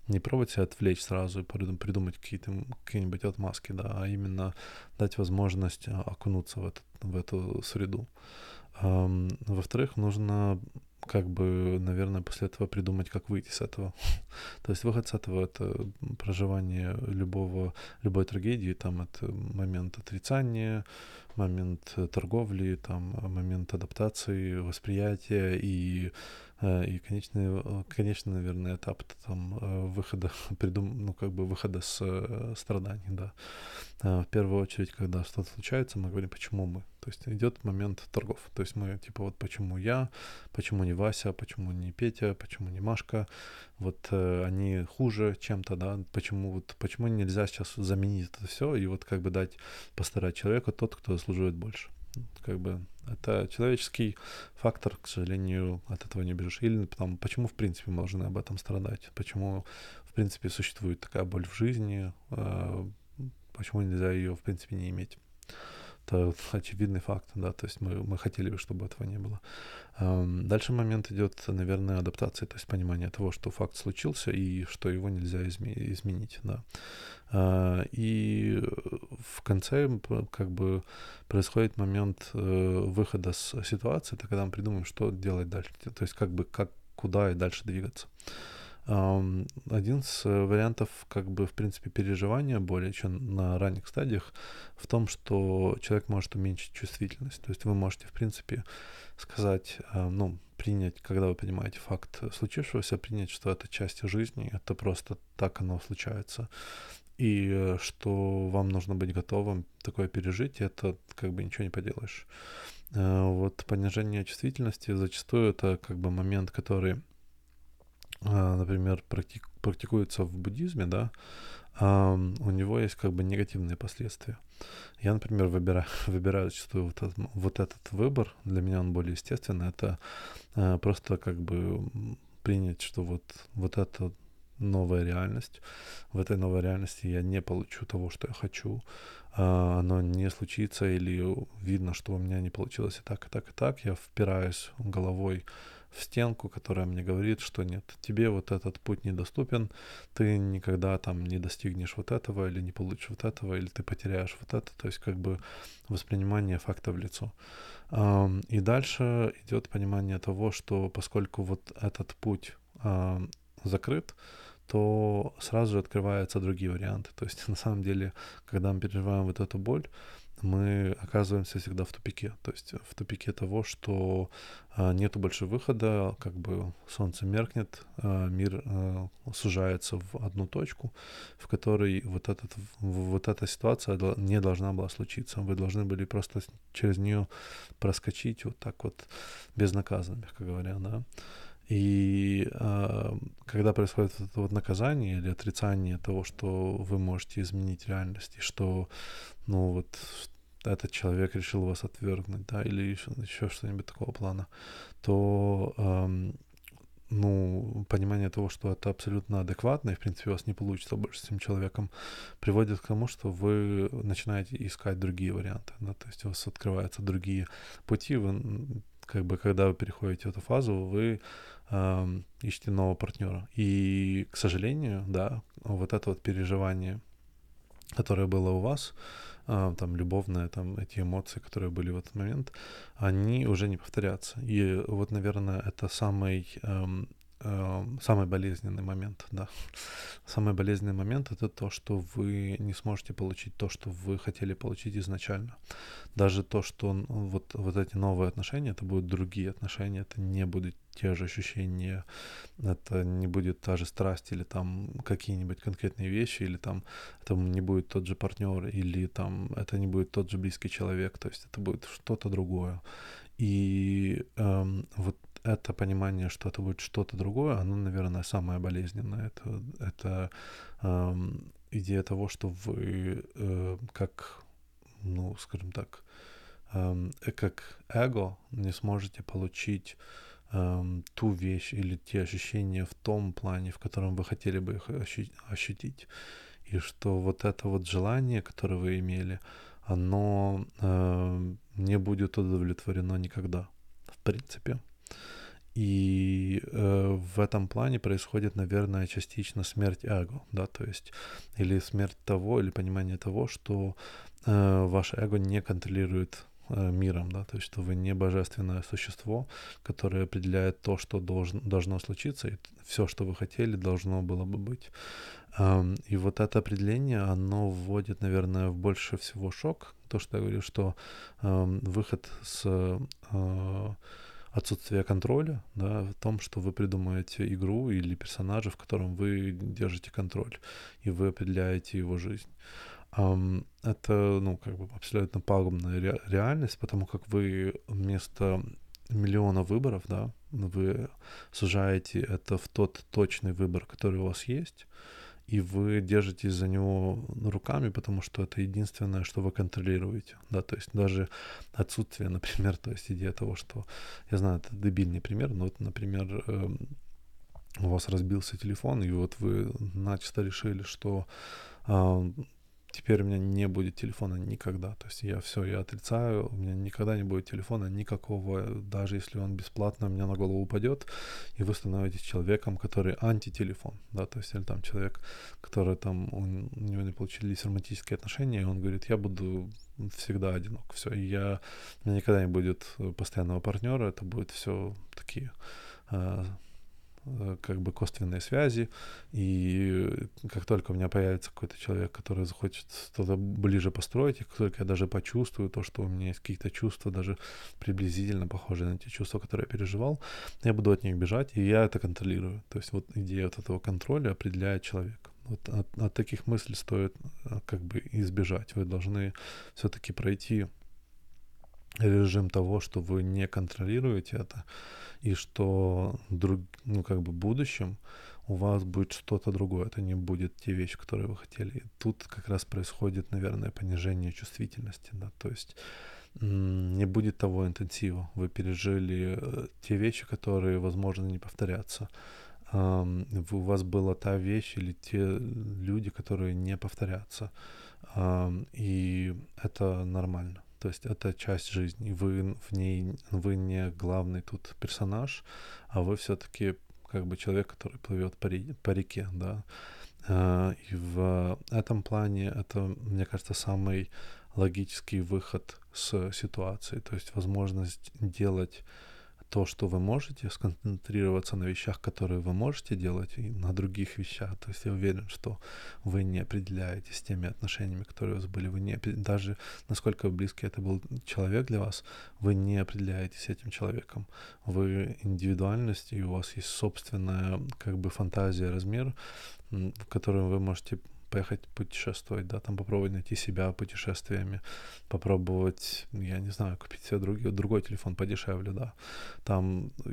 не пробовать себя отвлечь сразу и придумать какие-то какие-нибудь отмазки, да, а именно дать возможность а, окунуться в, этот, в эту среду. Во-вторых, нужно как бы, наверное, после этого придумать, как выйти с этого. *laughs* То есть выход с этого — это проживание любого, любой трагедии, там это момент отрицания, момент торговли, там момент адаптации, восприятия и Э, и конечный, э, конечный, наверное, этап там э, выхода, *laughs* придум, ну, как бы выхода с страданий, да. В первую очередь, когда что-то случается, мы говорим, почему мы. То есть идет момент торгов. То есть мы типа вот почему я, почему не Вася, почему не Петя, почему не Машка, вот э, они хуже чем-то, да, почему вот почему нельзя сейчас заменить это все и вот как бы дать постарать человеку тот, кто заслуживает больше как бы это человеческий фактор, к сожалению, от этого не бежишь. Или там, почему, в принципе, мы должны об этом страдать? Почему, в принципе, существует такая боль в жизни? Э, почему нельзя ее, в принципе, не иметь? Это очевидный факт, да, то есть мы, мы хотели бы, чтобы этого не было. Дальше момент идет, наверное, адаптации, то есть понимание того, что факт случился и что его нельзя изме- изменить, да. А, и в конце как бы происходит момент э, выхода с ситуации, это когда мы придумаем, что делать дальше, то есть как бы как куда и дальше двигаться. Один из э, вариантов, как бы, в принципе, переживания боли еще на ранних стадиях в том, что человек может уменьшить чувствительность. То есть вы можете, в принципе, сказать, э, ну, принять, когда вы понимаете факт случившегося, принять, что это часть жизни, это просто так оно случается. И э, что вам нужно быть готовым такое пережить, это как бы ничего не поделаешь. Вот понижение чувствительности зачастую это как бы момент, который например, практик, практикуется в буддизме, да, у него есть как бы негативные последствия. Я, например, выбираю, *laughs* выбираю зачастую вот этот, вот этот выбор, для меня он более естественный, это а, просто как бы принять, что вот, вот это новая реальность. В этой новой реальности я не получу того, что я хочу. Uh, оно не случится, или видно, что у меня не получилось и так, и так, и так. Я впираюсь головой в стенку, которая мне говорит, что нет, тебе вот этот путь недоступен, ты никогда там не достигнешь вот этого, или не получишь вот этого, или ты потеряешь вот это, то есть как бы воспринимание факта в лицо. И дальше идет понимание того, что поскольку вот этот путь закрыт, то сразу же открываются другие варианты. То есть *laughs* на самом деле, когда мы переживаем вот эту боль, мы оказываемся всегда в тупике. То есть в тупике того, что а, нету больше выхода, как бы солнце меркнет, а, мир сужается в одну точку, в которой вот, этот, вот эта ситуация не должна была случиться. Вы должны были просто через нее проскочить вот так вот безнаказанно, мягко говоря, да. И э, когда происходит это вот наказание или отрицание того, что вы можете изменить реальность, и что, ну вот, этот человек решил вас отвергнуть, да, или еще, еще что-нибудь такого плана, то эм, ну, понимание того, что это абсолютно адекватно, и, в принципе, у вас не получится больше с этим человеком, приводит к тому, что вы начинаете искать другие варианты, да, то есть у вас открываются другие пути, вы, как бы, когда вы переходите в эту фазу, вы э, ищете нового партнера. И, к сожалению, да, вот это вот переживание, которое было у вас, а, там, любовные, там, эти эмоции, которые были в этот момент, они уже не повторятся. И вот, наверное, это самый, эм, самый болезненный момент, да. самый болезненный момент это то, что вы не сможете получить то, что вы хотели получить изначально. Даже то, что вот, вот эти новые отношения, это будут другие отношения, это не будут те же ощущения, это не будет та же страсть или там какие-нибудь конкретные вещи, или там это не будет тот же партнер, или там это не будет тот же близкий человек, то есть это будет что-то другое. И эм, вот это понимание, что это будет что-то другое, оно, наверное, самое болезненное. Это, это эм, идея того, что вы э, как, ну, скажем так, эм, как эго не сможете получить эм, ту вещь или те ощущения в том плане, в котором вы хотели бы их ощутить. И что вот это вот желание, которое вы имели, оно э, не будет удовлетворено никогда, в принципе. И э, в этом плане происходит, наверное, частично смерть эго, да, то есть или смерть того, или понимание того, что э, ваше эго не контролирует э, миром, да, то есть что вы не божественное существо, которое определяет то, что должен, должно случиться, и все, что вы хотели, должно было бы быть. Эм, и вот это определение, оно вводит, наверное, в больше всего шок, то, что я говорю, что эм, выход с э, отсутствие контроля, да, в том, что вы придумаете игру или персонажа, в котором вы держите контроль, и вы определяете его жизнь. Um, это, ну, как бы абсолютно пагубная ре- реальность, потому как вы вместо миллиона выборов, да, вы сужаете это в тот точный выбор, который у вас есть, и вы держитесь за него руками, потому что это единственное, что вы контролируете, да, то есть даже отсутствие, например, то есть идея того, что, я знаю, это дебильный пример, но вот, например, эм, у вас разбился телефон, и вот вы начисто решили, что теперь у меня не будет телефона никогда. То есть я все, я отрицаю, у меня никогда не будет телефона никакого, даже если он бесплатно у меня на голову упадет, и вы становитесь человеком, который антителефон, да, то есть или там человек, который там, у него не получились романтические отношения, и он говорит, я буду всегда одинок, все, и я, у меня никогда не будет постоянного партнера, это будет все такие Э, как бы косвенные связи, и как только у меня появится какой-то человек, который захочет что-то ближе построить, и как только я даже почувствую то, что у меня есть какие-то чувства, даже приблизительно похожие на те чувства, которые я переживал, я буду от них бежать, и я это контролирую. То есть вот идея вот этого контроля определяет человека. Вот от, от таких мыслей стоит э, как бы избежать. Вы должны все-таки пройти режим того, что вы не контролируете это, и что друг, ну, как бы в будущем у вас будет что-то другое, это не будет те вещи, которые вы хотели. И тут как раз происходит, наверное, понижение чувствительности, да, то есть не будет того интенсива. Вы пережили э, те вещи, которые, возможно, не повторятся. У вас была та вещь или те люди, которые не повторятся. И это нормально. То есть это часть жизни. Вы в ней, вы не главный тут персонаж, а вы все-таки как бы человек, который плывет по, по реке, да. А, и в этом плане это, мне кажется, самый логический выход с ситуации. То есть возможность делать то, что вы можете, сконцентрироваться на вещах, которые вы можете делать, и на других вещах. То есть я уверен, что вы не определяетесь теми отношениями, которые у вас были. Вы не, даже насколько близкий это был человек для вас, вы не определяетесь этим человеком. Вы индивидуальность, и у вас есть собственная как бы фантазия, размер, в котором вы можете поехать путешествовать, да, там попробовать найти себя путешествиями, попробовать, я не знаю, купить себе другой, другой телефон подешевле, да. Там э,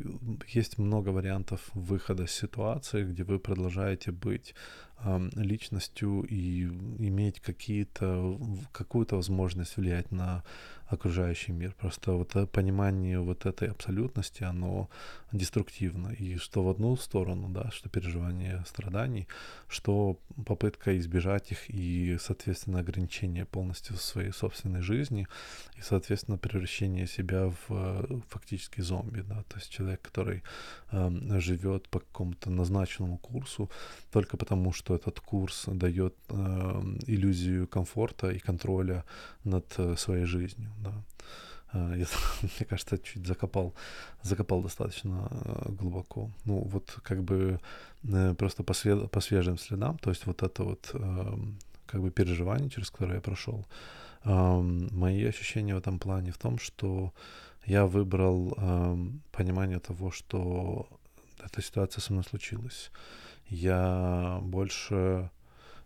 есть много вариантов выхода с ситуации, где вы продолжаете быть личностью и иметь какие-то, какую-то возможность влиять на окружающий мир. Просто вот это понимание вот этой абсолютности, оно деструктивно. И что в одну сторону, да, что переживание страданий, что попытка избежать их и, соответственно, ограничение полностью своей собственной жизни и, соответственно, превращение себя в э, фактически зомби, да, то есть человек, который э, живет по какому-то назначенному курсу только потому, что этот курс дает э, иллюзию комфорта и контроля над э, своей жизнью, да. я, *laughs* мне кажется, чуть закопал, закопал достаточно глубоко. Ну, вот как бы просто по, све- по свежим следам, то есть вот это вот эм, как бы переживание, через которое я прошел, мои ощущения в этом плане в том, что я выбрал понимание того, что эта ситуация со мной случилась. Я больше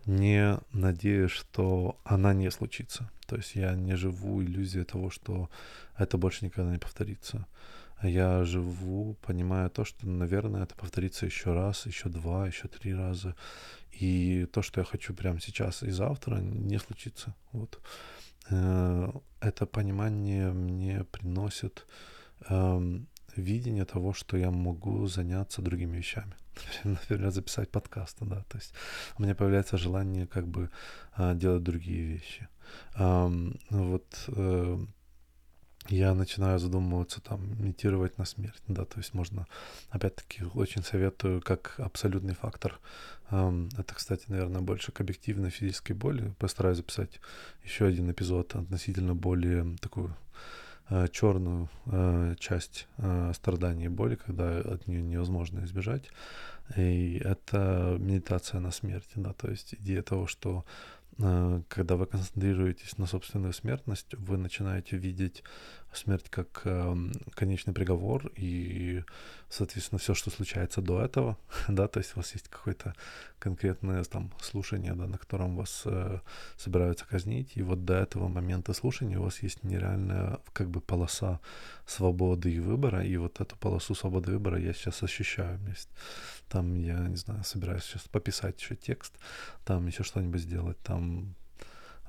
не надеюсь, что она не случится. То есть я не живу иллюзией того, что это больше никогда не повторится. Я живу, понимая то, что, наверное, это повторится еще раз, еще два, еще три раза. И то, что я хочу прямо сейчас и завтра, не случится. Вот. Э, это понимание мне приносит эм, видение того, что я могу заняться другими вещами. *laughs* Например, записать подкасты, да. То есть у меня появляется желание как бы а, делать другие вещи. Вот э, я начинаю задумываться там, медитировать на смерть, да, то есть можно, опять-таки, очень советую, как абсолютный фактор, это, кстати, наверное, больше к объективной физической боли, постараюсь записать еще один эпизод относительно более такую э, черную э, часть э, страдания и боли, когда от нее невозможно избежать, и это медитация на смерти, да, то есть идея того, что когда вы концентрируетесь на собственную смертность, вы начинаете видеть смерть как э, конечный приговор и, соответственно, все, что случается до этого, *laughs* да, то есть у вас есть какое-то конкретное там слушание, да, на котором вас э, собираются казнить, и вот до этого момента слушания у вас есть нереальная как бы полоса свободы и выбора, и вот эту полосу свободы выбора я сейчас ощущаю. Есть, там я, не знаю, собираюсь сейчас пописать еще текст, там еще что-нибудь сделать, там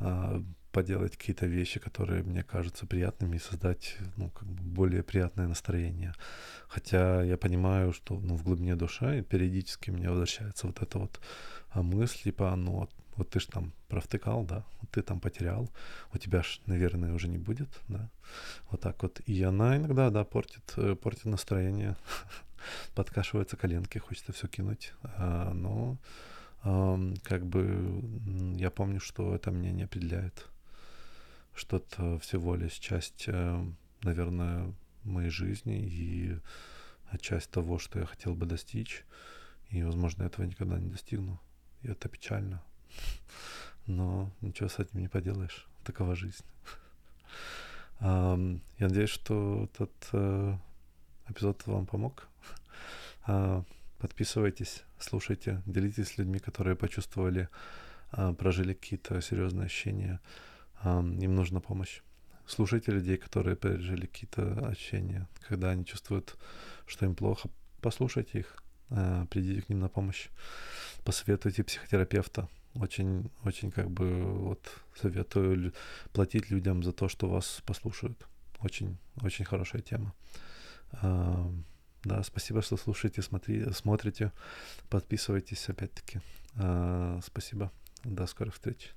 э, поделать какие-то вещи, которые мне кажутся приятными, и создать ну, как бы более приятное настроение. Хотя я понимаю, что ну, в глубине души периодически мне возвращается вот эта вот а, мысль, типа, ну вот, вот ты ж там провтыкал, да, вот ты там потерял, у тебя ж, наверное, уже не будет, да, вот так вот. И она иногда, да, портит, э, портит настроение, *laughs* подкашиваются коленки, хочется все кинуть, а, но как бы я помню, что это меня не определяет что-то всего лишь часть, э, наверное, моей жизни и часть того, что я хотел бы достичь. И, возможно, этого никогда не достигну. И это печально. Но ничего с этим не поделаешь. Такова жизнь. Я надеюсь, что этот э, эпизод вам помог. А, подписывайтесь, слушайте, делитесь с людьми, которые почувствовали, а, прожили какие-то серьезные ощущения им нужна помощь. Слушайте людей, которые пережили какие-то ощущения, когда они чувствуют, что им плохо, послушайте их, а, придите к ним на помощь, посоветуйте психотерапевта. Очень, очень как бы вот советую платить людям за то, что вас послушают. Очень, очень хорошая тема. Да, спасибо, что слушаете, смотри, смотрите, подписывайтесь опять-таки. Спасибо. До скорых встреч.